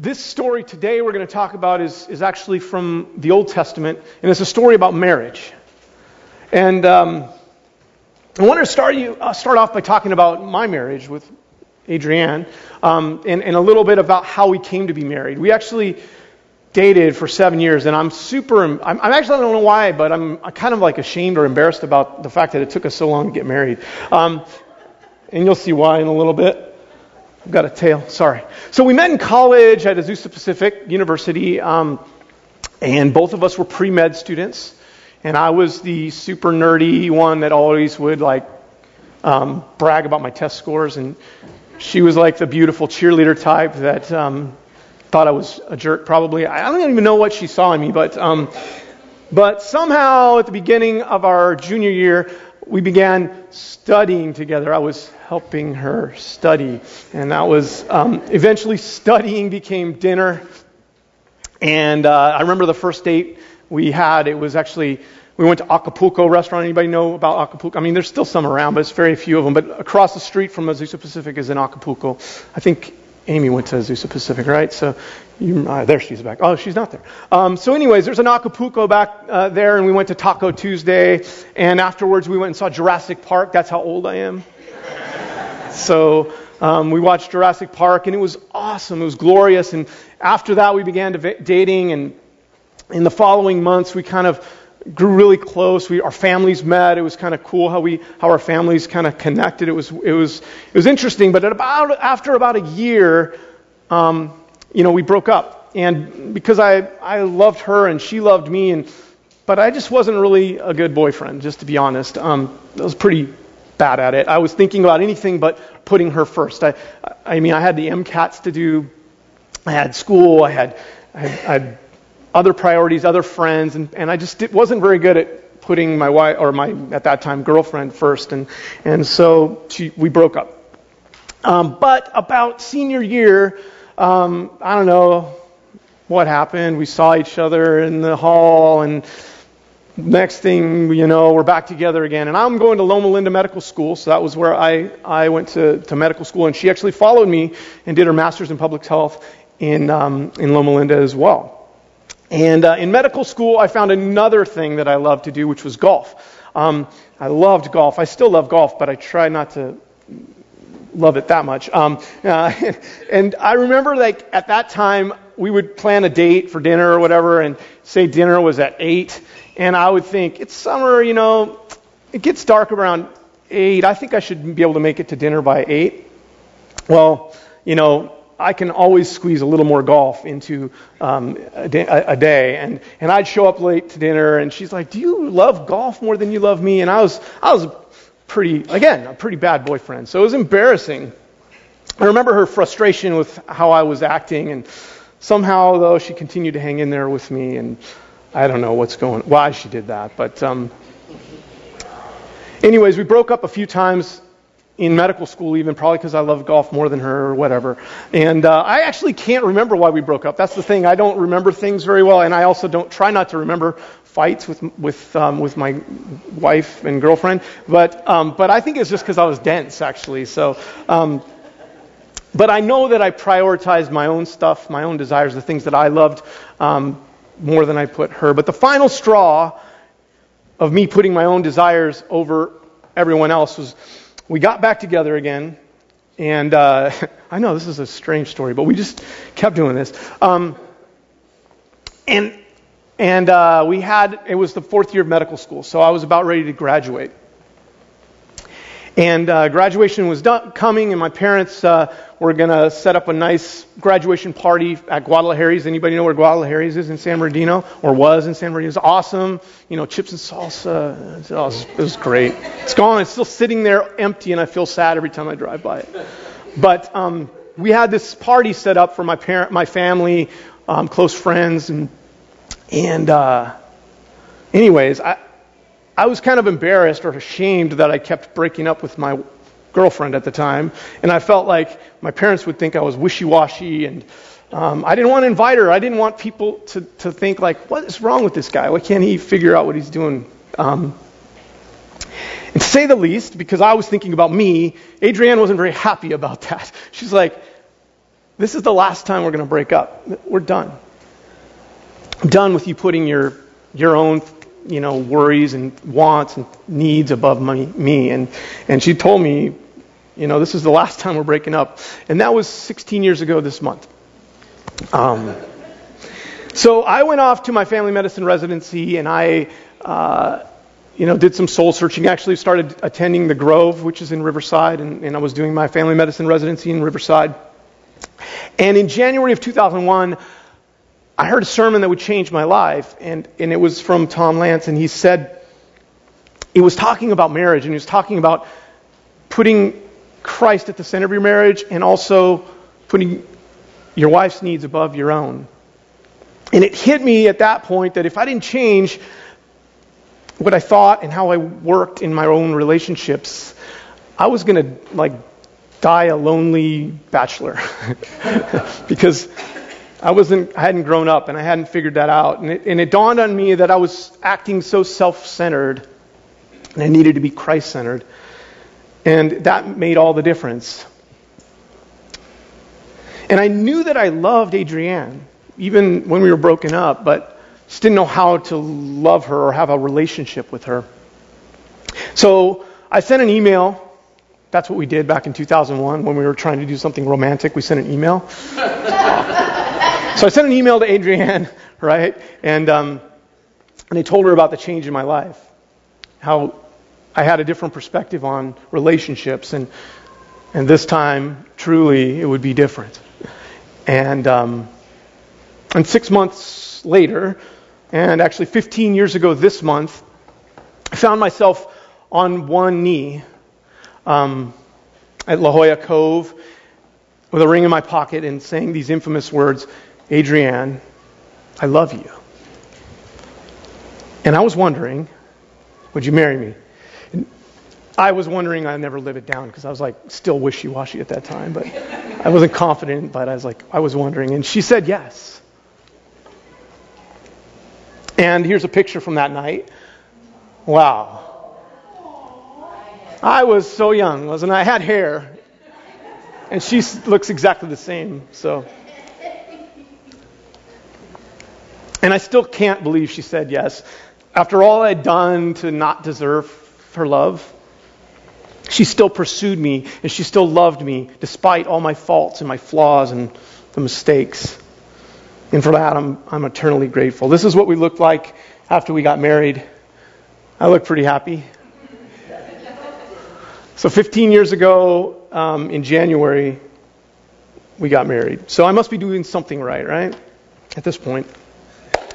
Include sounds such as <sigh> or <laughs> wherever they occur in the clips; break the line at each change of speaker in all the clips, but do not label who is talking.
this story today we're going to talk about is, is actually from the Old Testament, and it's a story about marriage. And um, I want to start, you, uh, start off by talking about my marriage with Adrienne um, and, and a little bit about how we came to be married. We actually dated for seven years, and I'm super, I'm, I'm actually, I don't know why, but I'm kind of like ashamed or embarrassed about the fact that it took us so long to get married. Um, and you'll see why in a little bit. I've got a tail, sorry. So we met in college at Azusa Pacific University, um, and both of us were pre med students. And I was the super nerdy one that always would like um, brag about my test scores, and she was like the beautiful cheerleader type that um, thought I was a jerk, probably. I don't even know what she saw in me, but um, but somehow at the beginning of our junior year, we began studying together. I was helping her study, and that was um, eventually studying became dinner. And uh, I remember the first date we had. It was actually we went to Acapulco restaurant. Anybody know about Acapulco? I mean, there's still some around, but it's very few of them. But across the street from Azusa Pacific is in Acapulco. I think Amy went to Azusa Pacific, right? So you, uh, there she's back. Oh, she's not there. Um, so, anyways, there's an Acapulco back uh, there, and we went to Taco Tuesday, and afterwards we went and saw Jurassic Park. That's how old I am. so um, we watched Jurassic Park, and it was awesome. It was glorious. And after that, we began dating, and in the following months, we kind of grew really close. We, our families met. It was kind of cool how we how our families kind of connected. It was it was it was interesting. But about after about a year, um, you know, we broke up, and because I I loved her and she loved me, and but I just wasn't really a good boyfriend, just to be honest. Um, I was pretty bad at it. I was thinking about anything but putting her first. I I mean, I had the MCATs to do. I had school. I had I had, I had other priorities, other friends, and, and I just wasn't very good at putting my wife or my at that time girlfriend first, and and so she, we broke up. Um, but about senior year, um, I don't know what happened. We saw each other in the hall, and next thing you know, we're back together again. And I'm going to Loma Linda Medical School, so that was where I I went to to medical school, and she actually followed me and did her master's in public health in um, in Loma Linda as well. And uh, in medical school, I found another thing that I loved to do, which was golf. Um, I loved golf. I still love golf, but I try not to love it that much. Um, uh, <laughs> and I remember, like at that time, we would plan a date for dinner or whatever, and say dinner was at eight, and I would think it's summer, you know, it gets dark around eight. I think I should be able to make it to dinner by eight. Well, you know, I can always squeeze a little more golf into um, a, day, a, day. And, and I'd show up late to dinner, and she's like, Do you love golf more than you love me? And I was, I was pretty, again, a pretty bad boyfriend. So it was embarrassing. I remember her frustration with how I was acting, and somehow, though, she continued to hang in there with me, and I don't know what's going, why she did that, but um, anyways, we broke up a few times in medical school, even probably because I love golf more than her or whatever. And uh, I actually can't remember why we broke up. That's the thing. I don't remember things very well, and I also don't try not to remember fights with with um, with my wife and girlfriend. But um, but I think it's just because I was dense actually. So. Um, but I know that I prioritized my own stuff, my own desires, the things that I loved um, more than I put her. But the final straw of me putting my own desires over everyone else was we got back together again, and uh, <laughs> I know this is a strange story, but we just kept doing this. Um, and and uh, we had it was the fourth year of medical school, so I was about ready to graduate. And uh, graduation was done, coming, and my parents uh, were going to set up a nice graduation party at Guadalajara's. Anybody know where Guadalajara's is in San Bernardino, or was in San Bernardino? It was awesome. You know, chips and salsa. It was, it was great. It's gone. It's still sitting there empty, and I feel sad every time I drive by it. But um, we had this party set up for my parent, my family, um, close friends, and and uh, anyways, I I was kind of embarrassed or ashamed that I kept breaking up with my girlfriend at the time, and I felt like my parents would think I was wishy-washy, and um, I didn't want to invite her. I didn't want people to, to think like, what is wrong with this guy? Why can't he figure out what he's doing? Um, and to say the least, because I was thinking about me, Adrienne wasn't very happy about <laughs> that. She's like, this is the last time we're going to break up. We're done. I'm done with you putting your, your own you know, worries and wants and needs above me. me. And, and she told me, you know, this is the last time we're breaking up. And that was 16 years ago this month. Um, so I went off to my family medicine residency and I, uh, you know, did some soul searching. Actually started attending the Grove, which is in Riverside, and, and I was doing my family medicine residency in Riverside. And in January of 2001, I heard a sermon that would change my life, and, and it was from Tom Lance, and he said, he was talking about marriage, and he was talking about putting Christ at the center of your marriage and also putting your wife's needs above your own. And it hit me at that point that if I didn't change what I thought and how I worked in my own relationships, I was going to like die a lonely bachelor <laughs> because I wasn't I hadn't grown up and I hadn't figured that out and it, and it dawned on me that I was acting so self-centered and I needed to be Christ-centered and that made all the difference. And I knew that I loved Adrienne even when we were broken up, but just didn't know how to love her or have a relationship with her. So I sent an email. That's what we did back in 2001 when we were trying to do something romantic. We sent an email. <laughs> so I sent an email to Adrienne, <laughs> right? And, um, and I told her about the change in my life. How I had a different perspective on relationships. And, and this time, truly, it would be different. And, um, and six months later, and actually 15 years ago this month, I found myself on one knee um, at La Jolla Cove with a ring in my pocket and saying these infamous words Adrienne, I love you. And I was wondering, would you marry me? And I was wondering, I'd never live it down because I was like still wishy washy at that time, but I wasn't confident, but I was like, I was wondering. And she said yes. And here's a picture from that night. Wow. I was so young, wasn't I? I had hair. And she looks exactly the same. So. And I still can't believe she said yes. After all I'd done to not deserve her love, she still pursued me and she still loved me despite all my faults and my flaws and the mistakes. And for that, I'm, I'm eternally grateful. This is what we looked like after we got married. I look pretty happy. So 15 years ago, um, in January, we got married. So I must be doing something right, right? At this point.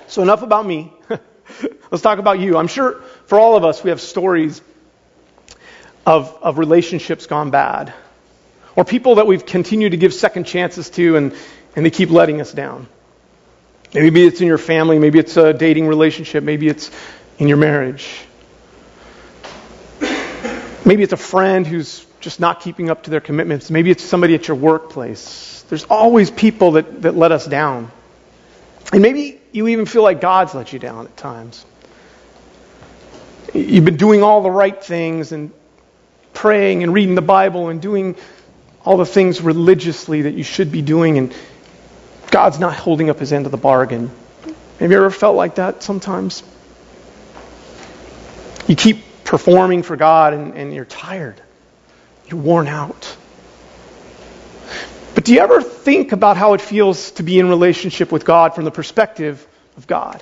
So enough about me. <laughs> Let's talk about you. I'm sure for all of us, we have stories of, of relationships gone bad. Or people that we've continued to give second chances to and, and they keep letting us down. Maybe it's in your family, maybe it's a dating relationship, maybe it's in your marriage. Maybe it's a friend who's just not keeping up to their commitments. Maybe it's somebody at your workplace. There's always people that, that let us down. And maybe you even feel like God's let you down at times. You've been doing all the right things and praying and reading the Bible and doing all the things religiously that you should be doing, and God's not holding up his end of the bargain. Have you ever felt like that sometimes? You keep performing for God and, and you're tired. You're worn out. But do you ever think about how it feels to be in relationship with God from the perspective of God?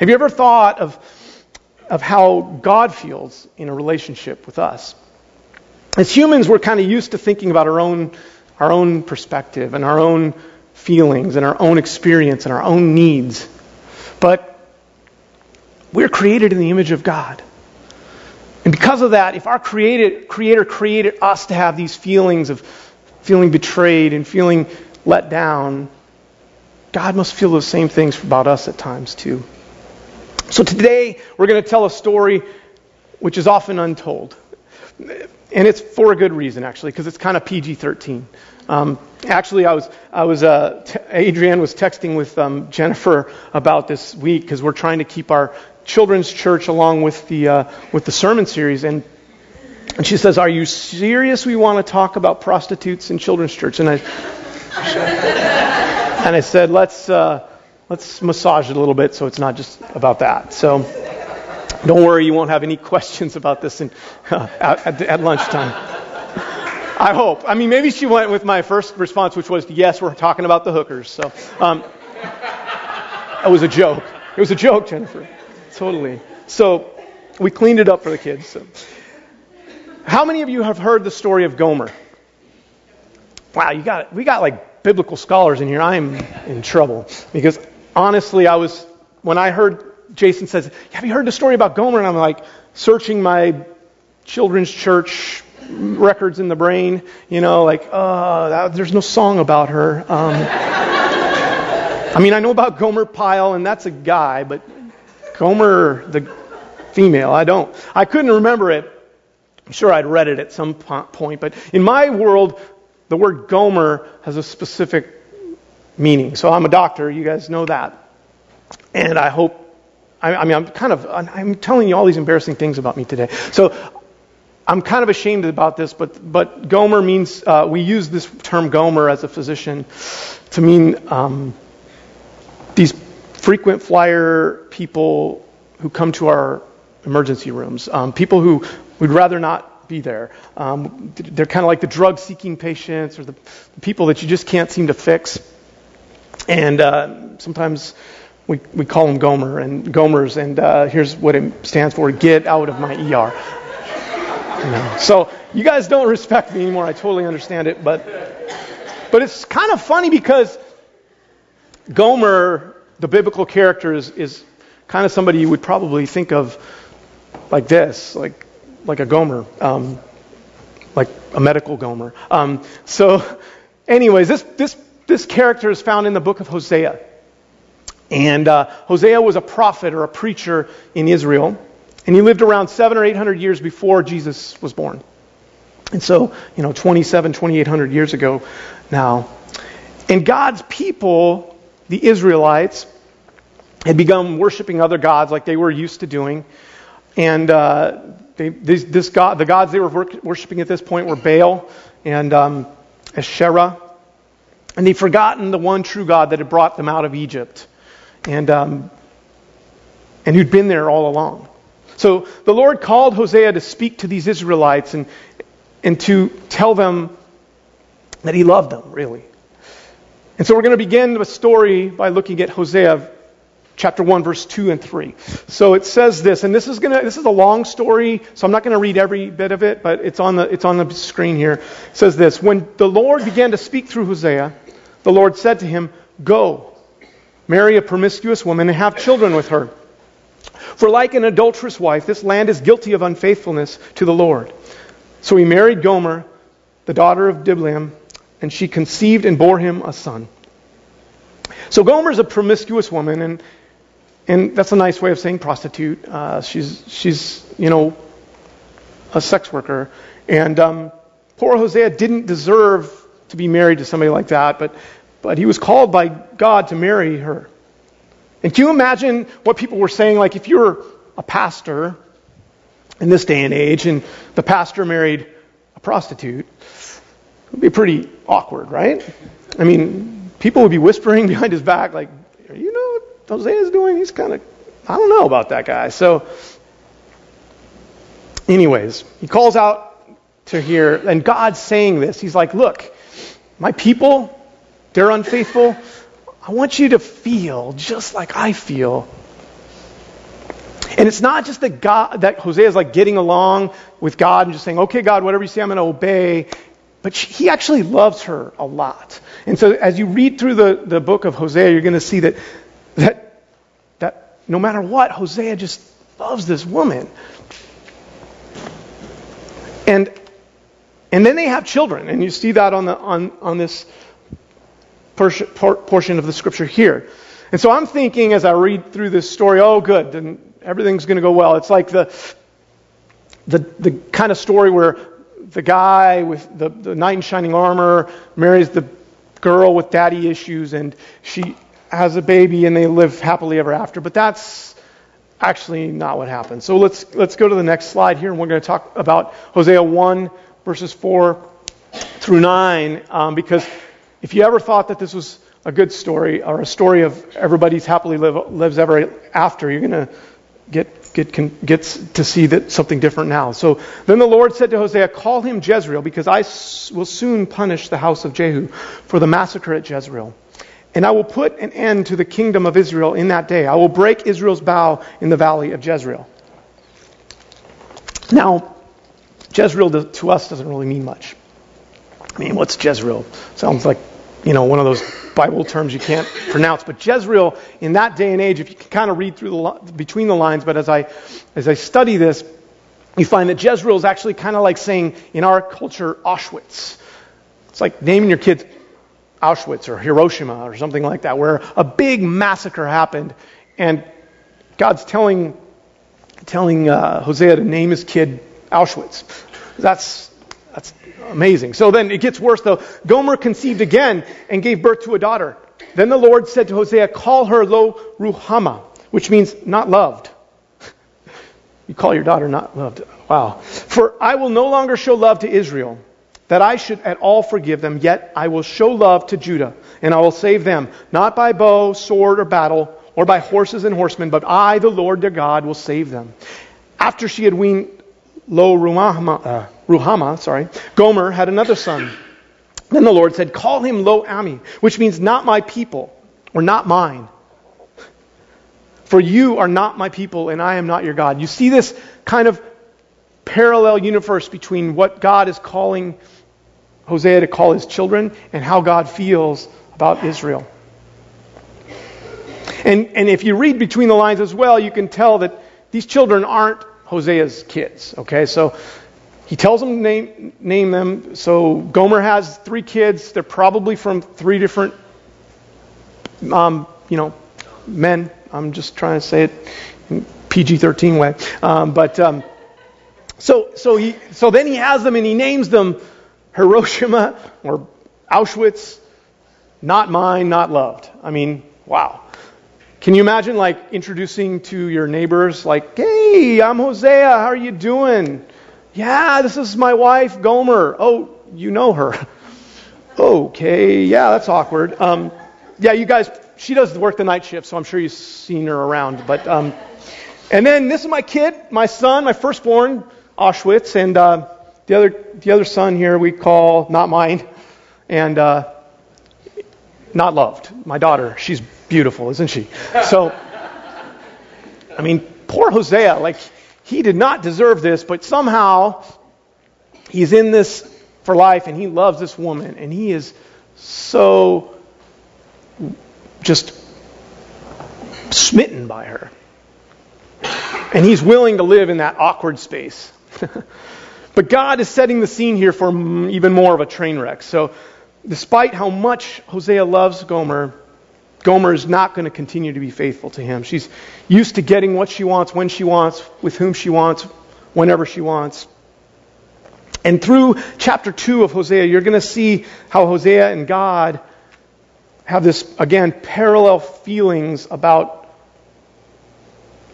Have you ever thought of, of how God feels in a relationship with us? As humans, we're kind of used to thinking about our own, our own perspective and our own feelings and our own experience and our own needs. But we're created in the image of God. And because of that, if our created, Creator created us to have these feelings of feeling betrayed and feeling let down, God must feel those same things about us at times too. So today, we're going to tell a story which is often untold. And it's for a good reason, actually, because it's kind of PG 13. Um, actually, I was, I was, uh, t- Adrienne was texting with um, Jennifer about this week because we're trying to keep our children's church along with the, uh, with the sermon series. And, and she says, Are you serious we want to talk about prostitutes in children's church? And I, and I said, let's, uh, let's massage it a little bit so it's not just about that. So don't worry, you won't have any <laughs> questions about this in, uh, at, at lunchtime. I hope. I mean, maybe she went with my first response, which was, yes, we're talking about the hookers. So um, that was a joke. It was a joke, Jennifer. Totally. So we cleaned it up for the kids. So. How many of you have heard the story of Gomer? Wow, you got we got like biblical scholars in here. I'm in trouble because honestly, I was when I heard Jason says, "Have you heard the story about Gomer?" and I'm like searching my children's church records in the brain, you know, like, uh, that, there's no song about her. Um, I mean, I know about Gomer Pyle, and that's a guy, but Gomer, the female, I don't. I couldn't remember it. I'm sure I'd read it at some point, but in my world, the word Gomer has a specific meaning. So I'm a doctor, you guys know that. And I hope, I, I mean, I'm kind of, I'm telling you all these embarrassing things about me today. So I'm kind of ashamed about this, but, but Gomer means, uh, we use this term Gomer as a physician to mean um, these frequent flyer people who come to our emergency rooms, um, people who would rather not be there. Um, they're kind of like the drug seeking patients or the, the, people that you just can't seem to fix. And uh, sometimes we, we call them Gomer and Gomers, and uh, here's what it stands for get out of my ER. You know, so you guys don't respect me anymore. I totally understand it, but but it's kind of funny because Gomer, the biblical character, is, is kind of somebody you would probably think of like this, like like a Gomer, um, like a medical Gomer. Um, so, anyways, this this this character is found in the book of Hosea, and uh, Hosea was a prophet or a preacher in Israel. And he lived around seven or eight hundred years before Jesus was born. And so, you know, 27, 2800 years ago now. And God's people, the Israelites, had begun worshiping other gods like they were used to doing. And uh, they, this, this, god, the gods they were worshiping at this point were Baal and um, Asherah. And they'd forgotten the one true God that had brought them out of Egypt and, um, and who'd been there all along. So the Lord called Hosea to speak to these Israelites and, and to tell them that he loved them, really. And so we're going to begin the story by looking at Hosea chapter 1 verse 2 and 3. So it says this and this is going to this is a long story, so I'm not going to read every bit of it, but it's on the it's on the screen here. It says this, when the Lord began to speak through Hosea, the Lord said to him, "Go, marry a promiscuous woman and have children with her." For like an adulterous wife, this land is guilty of unfaithfulness to the Lord. So he married Gomer, the daughter of Diblaim, and she conceived and bore him a son. So Gomer's a promiscuous woman, and and that's a nice way of saying prostitute. Uh, she's she's you know a sex worker, and um, poor Hosea didn't deserve to be married to somebody like that, but but he was called by God to marry her. And can you imagine what people were saying? Like, if you're a pastor in this day and age, and the pastor married a prostitute, it would be pretty awkward, right? I mean, people would be whispering <laughs> behind his back, like, you know what Hosea is doing? He's kind of, I don't know about that guy. So, anyways, he calls out to here, and God's saying this. He's like, look, my people, they're unfaithful. I want you to feel just like I feel. And it's not just that God, that Hosea is like getting along with God and just saying, okay, God, whatever you say, I'm going to obey. But she, he actually loves her a lot. And so as you read through the, the book of Hosea, you're going to see that, that, that no matter what, Hosea just loves this woman. And, and then they have children. And you see that on, the, on, on this portion of the scripture here. And so I'm thinking as I read through this story, oh, good, then everything's going to go well. It's like the, the, the kind of story where the guy with the, the knight in shining armor marries the girl with daddy issues and she has a baby and they live happily ever after. But that's actually not what happened. So let's, let's go to the next slide here and we're going to talk about Hosea 1 verses 4 through 9 um, because if you ever thought that this was a good story or a story of everybody's happily live, lives ever after, you're going to get, get, get to see that something different now. So then the Lord said to Hosea, Call him Jezreel, because I will soon punish the house of Jehu for the massacre at Jezreel. And I will put an end to the kingdom of Israel in that day. I will break Israel's bow in the valley of Jezreel. Now, Jezreel to us doesn't really mean much. I mean, what's Jezreel? Sounds like, you know, one of those Bible terms you can't pronounce. But Jezreel, in that day and age, if you can kind of read through the between the lines, but as I as I study this, you find that Jezreel is actually kind of like saying in our culture Auschwitz. It's like naming your kids Auschwitz or Hiroshima or something like that, where a big massacre happened, and God's telling telling uh, Hosea to name his kid Auschwitz. That's that's amazing. So then it gets worse though. Gomer conceived again and gave birth to a daughter. Then the Lord said to Hosea, Call her Lo Ruhama, which means not loved. <laughs> You call your daughter not loved. Wow. For I will no longer show love to Israel, that I should at all forgive them, yet I will show love to Judah, and I will save them, not by bow, sword, or battle, or by horses and horsemen, but I, the Lord their God, will save them. After she had weaned Lo Ruhama, uh, Ruhama, sorry, Gomer had another son. Then the Lord said, Call him Lo Ami, which means not my people, or not mine. For you are not my people, and I am not your God. You see this kind of parallel universe between what God is calling Hosea to call his children and how God feels about Israel. And, and if you read between the lines as well, you can tell that these children aren't Hosea's kids. Okay, so he tells them to name, name them. So Gomer has three kids. They're probably from three different, um, you know, men. I'm just trying to say it in PG-13 way. Um, but um, so so he so then he has them and he names them Hiroshima or Auschwitz, not mine, not loved. I mean, wow. Can you imagine like introducing to your neighbors, like, hey, I'm Hosea, how are you doing? Yeah, this is my wife, Gomer. Oh, you know her. <laughs> okay, yeah, that's awkward. Um, yeah, you guys, she does work the night shift, so I'm sure you've seen her around. But um, and then this is my kid, my son, my firstborn, Auschwitz, and uh, the other the other son here we call not mine, and uh, not loved. My daughter, she's beautiful, isn't she? So, I mean, poor Hosea, like, he did not deserve this, but somehow he's in this for life and he loves this woman and he is so just smitten by her. And he's willing to live in that awkward space. <laughs> but God is setting the scene here for even more of a train wreck. So, despite how much Hosea loves Gomer, Gomer is not going to continue to be faithful to him. She's used to getting what she wants, when she wants, with whom she wants, whenever she wants. And through chapter 2 of Hosea, you're going to see how Hosea and God have this, again, parallel feelings about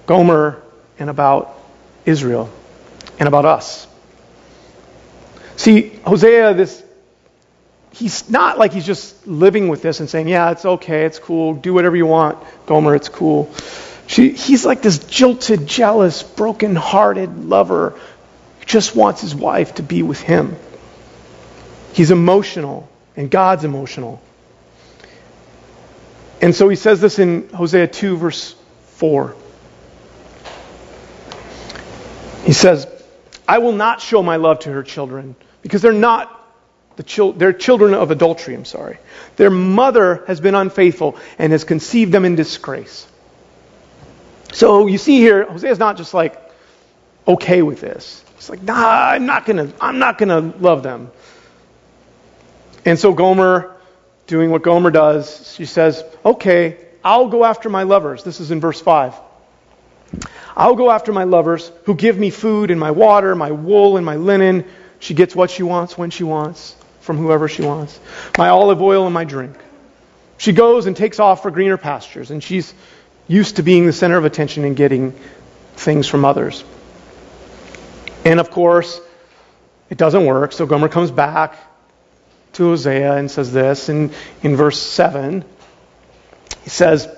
Gomer and about Israel and about us. See, Hosea, this he's not like he's just living with this and saying, yeah, it's okay, it's cool, do whatever you want, Gomer, it's cool. She, he's like this jilted, jealous, broken-hearted lover who just wants his wife to be with him. He's emotional, and God's emotional. And so he says this in Hosea 2, verse 4. He says, I will not show my love to her children because they're not the chil- they're children of adultery, I'm sorry. Their mother has been unfaithful and has conceived them in disgrace. So you see here, Hosea's not just like okay with this. He's like, nah, I'm not gonna, I'm not gonna love them. And so Gomer, doing what Gomer does, she says, okay, I'll go after my lovers. This is in verse 5. I'll go after my lovers who give me food and my water, my wool and my linen. She gets what she wants when she wants from whoever she wants, my olive oil and my drink. She goes and takes off for greener pastures, and she's used to being the center of attention and getting things from others. And of course, it doesn't work, so Gomer comes back, to Hosea and says this in, in verse 7. He says,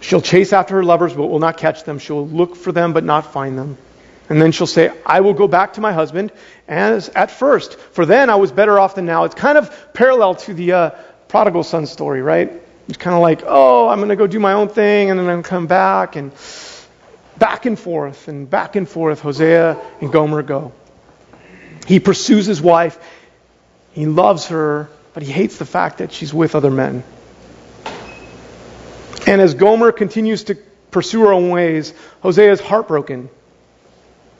She'll chase after her lovers, but will not catch them. She'll look for them, but not find them. And then she'll say, I will go back to my husband as at first, for then I was better off than now. It's kind of parallel to the uh, prodigal son story, right? It's kind of like, oh, I'm going to go do my own thing, and then I'm going to come back, and back and forth, and back and forth, Hosea and Gomer go. He pursues his wife. He loves her, but he hates the fact that she's with other men. And as Gomer continues to pursue her own ways, Hosea is heartbroken.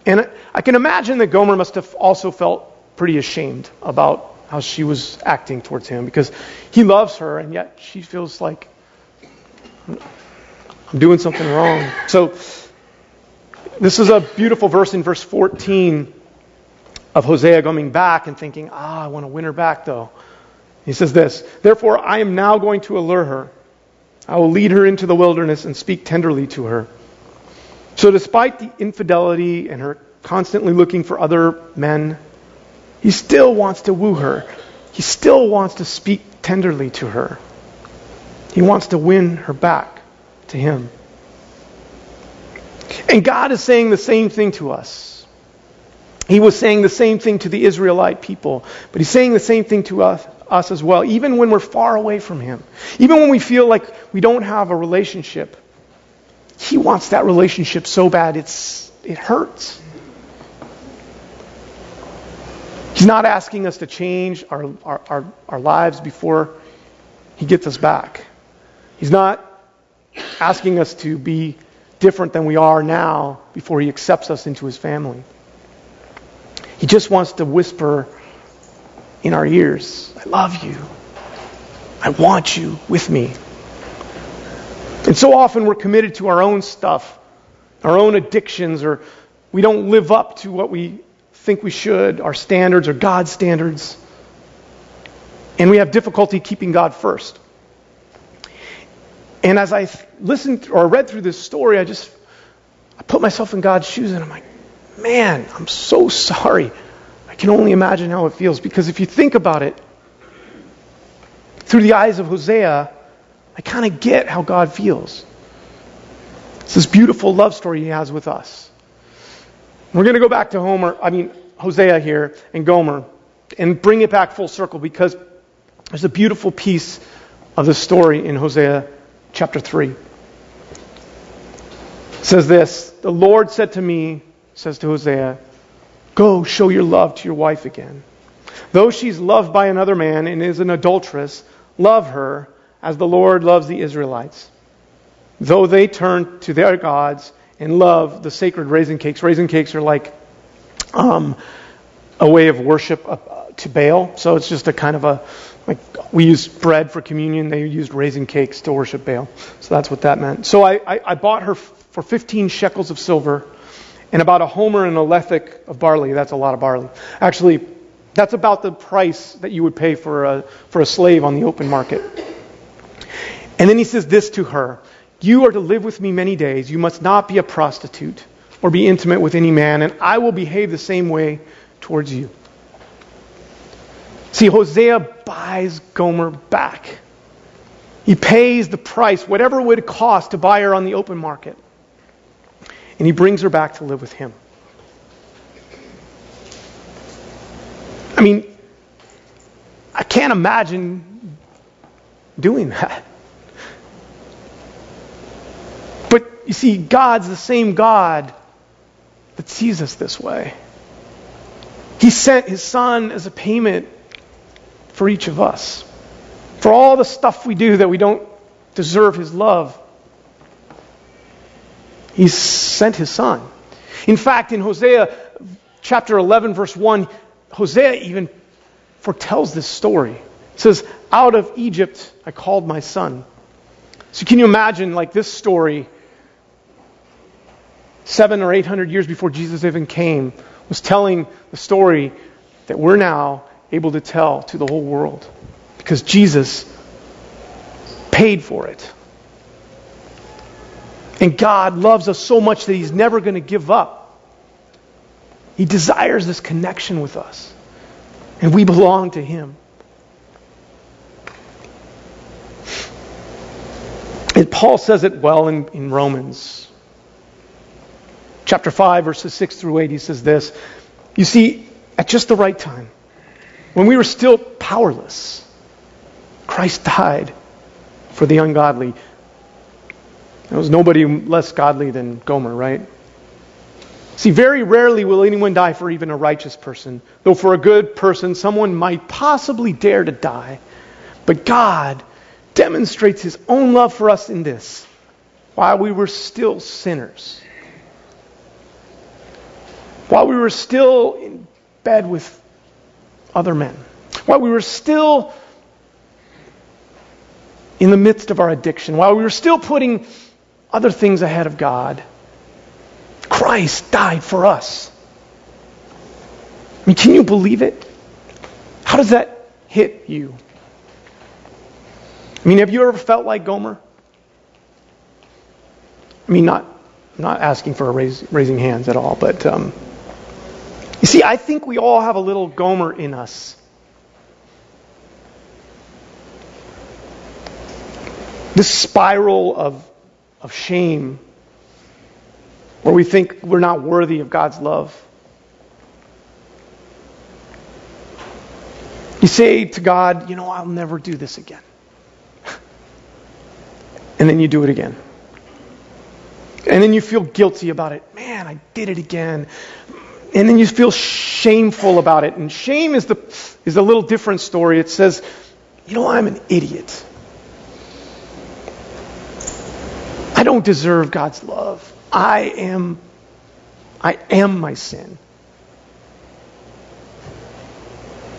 And I can imagine that Gomer must have also felt pretty ashamed about how she was acting towards him because he loves her and yet she feels like I'm doing something wrong. So this is a beautiful verse in verse 14 of Hosea coming back and thinking, ah, I want to win her back though. He says this, Therefore I am now going to allure her. I will lead her into the wilderness and speak tenderly to her. So despite the infidelity and her constantly looking for other men, he still wants to woo her. He still wants to speak tenderly to her. He wants to win her back to him. And God is saying the same thing to us. He was saying the same thing to the Israelite people, but he's saying the same thing to us, us as well, even when we're far away from him. Even when we feel like we don't have a relationship. He wants that relationship so bad it's it hurts. He's not asking us to change our, our, our, our lives before he gets us back. He's not asking us to be different than we are now before he accepts us into his family. He just wants to whisper in our ears, I love you. I want you with me. And so often we're committed to our own stuff, our own addictions, or we don't live up to what we think we should, our standards or God's standards. And we have difficulty keeping God first. And as I listened or read through this story, I just I put myself in God's shoes and I'm like, man, I'm so sorry. I can only imagine how it feels because if you think about it, through the eyes of Hosea, I kind of get how God feels. It's this beautiful love story he has with us. We're going to go back to Homer, I mean, Hosea here and Gomer and bring it back full circle because there's a beautiful piece of the story in Hosea chapter 3. It says this The Lord said to me, says to Hosea, Go show your love to your wife again. Though she's loved by another man and is an adulteress, love her as the Lord loves the Israelites. Though they turn to their gods and love the sacred raisin cakes. Raisin cakes are like um, a way of worship uh, to Baal. So it's just a kind of a like we use bread for communion. They used raisin cakes to worship Baal. So that's what that meant. So I, I, I bought her for 15 shekels of silver and about a homer and a lethek of barley. That's a lot of barley. Actually, that's about the price that you would pay for a, for a slave on the open market. And then he says this to her You are to live with me many days. You must not be a prostitute or be intimate with any man, and I will behave the same way towards you. See, Hosea buys Gomer back. He pays the price, whatever it would cost to buy her on the open market. And he brings her back to live with him. I mean, I can't imagine doing that. But you see, God's the same God that sees us this way. He sent his son as a payment for each of us. For all the stuff we do that we don't deserve his love. He sent his son. In fact, in Hosea chapter 11, verse 1, Hosea even foretells this story. It says, Out of Egypt I called my son. So can you imagine, like, this story, seven or eight hundred years before Jesus even came, was telling the story that we're now able to tell to the whole world because Jesus paid for it. And God loves us so much that He's never going to give up. He desires this connection with us, and we belong to Him. And Paul says it well in, in Romans Chapter 5, verses 6 through 8, he says this. You see, at just the right time, when we were still powerless, Christ died for the ungodly. There was nobody less godly than Gomer, right? See, very rarely will anyone die for even a righteous person, though for a good person, someone might possibly dare to die. But God demonstrates his own love for us in this while we were still sinners, while we were still in bed with other men, while we were still in the midst of our addiction, while we were still putting other things ahead of God, Christ died for us. I mean, can you believe it? How does that hit you? I mean, have you ever felt like Gomer? I mean, not not asking for raise, raising hands at all, but um, you see, I think we all have a little Gomer in us. This spiral of of shame where we think we're not worthy of God's love. You say to God, you know, I'll never do this again. <laughs> And then you do it again. And then you feel guilty about it. Man, I did it again. And then you feel shameful about it. And shame is the is a little different story. It says, you know, I'm an idiot. I don't deserve God's love. I am I am my sin.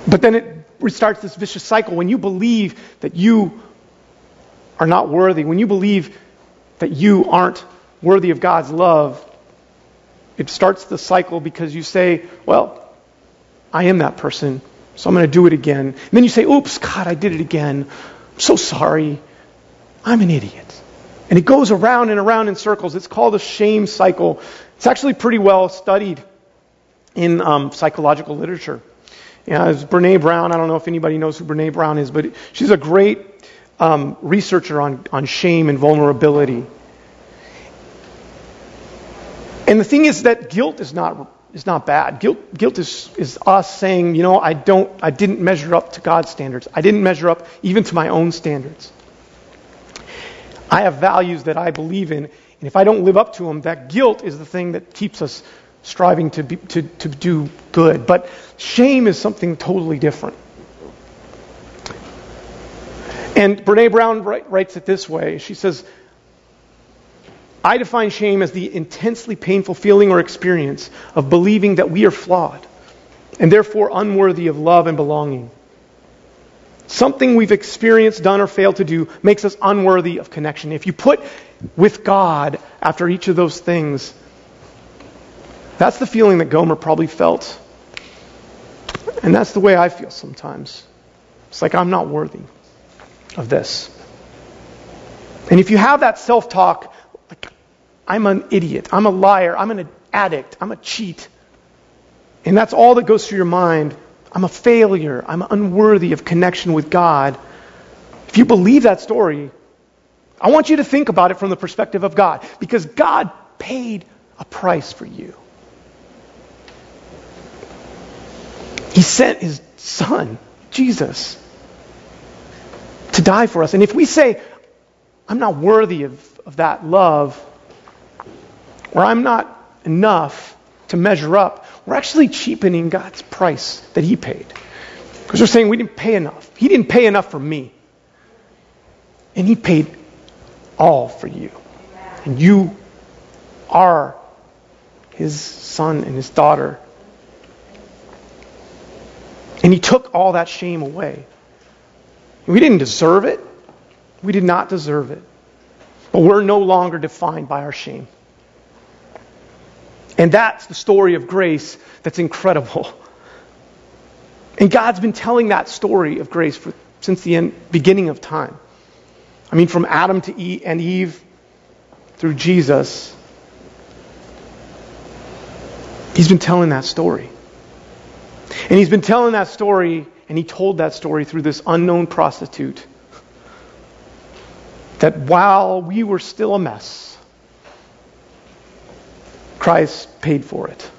But then it restarts this vicious cycle when you believe that you are not worthy, when you believe that you aren't worthy of God's love, it starts the cycle because you say, Well, I am that person, so I'm going to do it again. And then you say, Oops, God, I did it again. I'm so sorry. I'm an idiot. And it goes around and around in circles. It's called a shame cycle. It's actually pretty well studied in um, psychological literature. Yeah, Brene Brown. I don't know if anybody knows who Brene Brown is, but she's a great um, researcher on, on shame and vulnerability. And the thing is that guilt is not is not bad. Guilt guilt is is us saying, you know, I don't I didn't measure up to God's standards. I didn't measure up even to my own standards. I have values that I believe in, and if I don't live up to them, that guilt is the thing that keeps us striving to be, to, to do good. But shame is something totally different. And Brene Brown writes it this way. She says, I define shame as the intensely painful feeling or experience of believing that we are flawed and therefore unworthy of love and belonging. Something we've experienced, done, or failed to do makes us unworthy of connection. If you put with God after each of those things, that's the feeling that Gomer probably felt. And that's the way I feel sometimes. It's like I'm not worthy of this. And if you have that self talk, I'm an idiot, I'm a liar, I'm an addict, I'm a cheat, and that's all that goes through your mind, I'm a failure, I'm unworthy of connection with God. If you believe that story, I want you to think about it from the perspective of God, because God paid a price for you. He sent his son, Jesus, to die for us. And if we say, I'm not worthy of, of that love, or I'm not enough to measure up, we're actually cheapening God's price that He paid. Because we're saying we didn't pay enough. He didn't pay enough for me. And He paid all for you. And you are His son and His daughter. And He took all that shame away. We didn't deserve it. We did not deserve it. But we're no longer defined by our shame. And that's the story of grace that's incredible. And God's been telling that story of grace for, since the end, beginning of time. I mean, from Adam to Eve and Eve through Jesus, He's been telling that story. And He's been telling that story and he told that story through this unknown prostitute that while we were still a mess, Christ paid for it.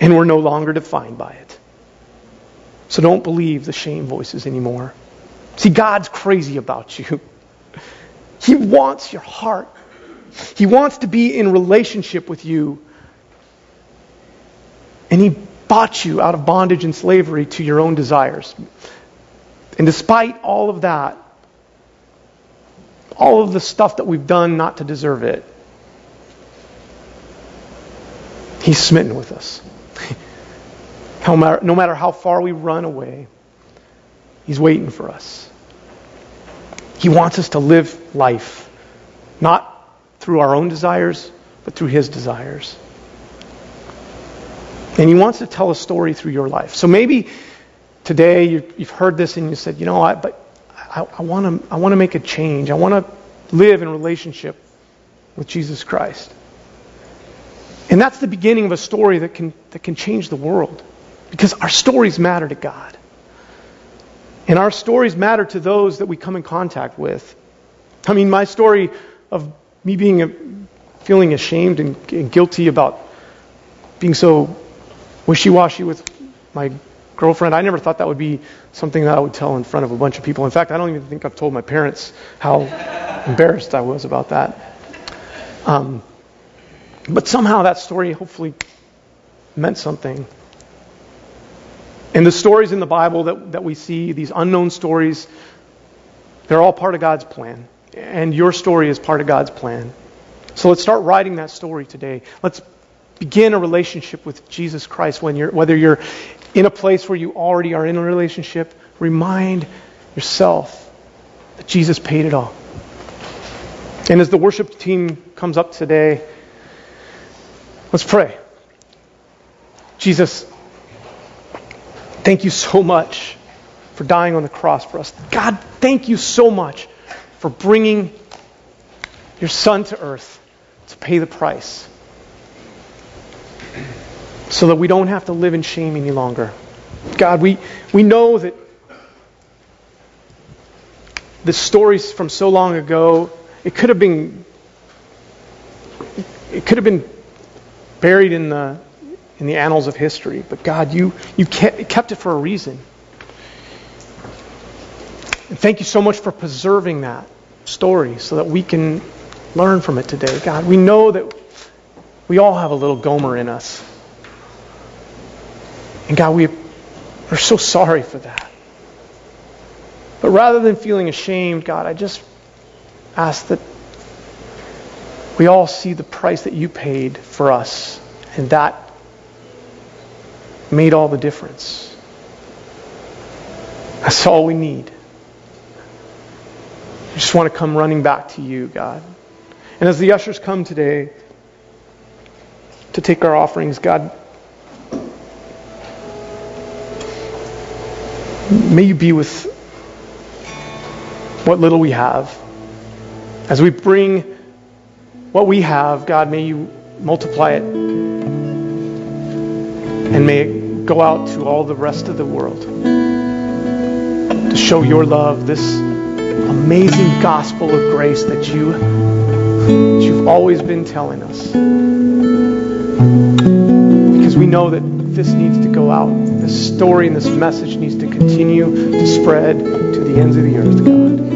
And we're no longer defined by it. So don't believe the shame voices anymore. See, God's crazy about you. He wants your heart. He wants to be in relationship with you. And He bought you out of bondage and slavery to your own desires. And despite all of that, all of the stuff that we've done not to deserve it, He's smitten with us. no, matter, how far we run away, He's waiting for us. He wants us to live life, not through our own desires, but through His desires. And He wants to tell a story through your life. So maybe today you've heard this and you said, you know, I, but I, I want to I want to make a change. I want to live in relationship with Jesus Christ. And that's the beginning of a story that can, that can change the world. Because our stories matter to God. And our stories matter to those that we come in contact with. I mean, my story of me being a, feeling ashamed and, and guilty about being so wishy-washy with my girlfriend, I never thought that would be something that I would tell in front of a bunch of people. In fact, I don't even think I've told my parents how embarrassed I was about that. Um, but somehow that story hopefully meant something. And the stories in the Bible that, that we see, these unknown stories, they're all part of God's plan. And your story is part of God's plan. So let's start writing that story today. Let's begin a relationship with Jesus Christ when you're, whether you're in a place where you already are in a relationship, remind yourself that Jesus paid it all. And as the worship team comes up today, let's pray. Jesus, Thank you so much for dying on the cross for us. God, thank you so much for bringing your Son to earth to pay the price so that we don't have to live in shame any longer. God, we, we know that the stories from so long ago, it could have been it could have been buried in the in the annals of history. But God, you, you kept it for a reason. And thank you so much for preserving that story so that we can learn from it today. God, we know that we all have a little Gomer in us. And God, we are so sorry for that. But rather than feeling ashamed, God, I just ask that we all see the price that you paid for us and that made all the difference. That's all we need. I just want to come running back to you, God. And as the ushers come today to take our offerings, God, may you be with what little we have. As we bring what we have, God, may you multiply it and may it go out to all the rest of the world to show your love, this amazing gospel of grace that you that you've always been telling us. Because we know that this needs to go out. This story and this message needs to continue to spread to the ends of the earth, God.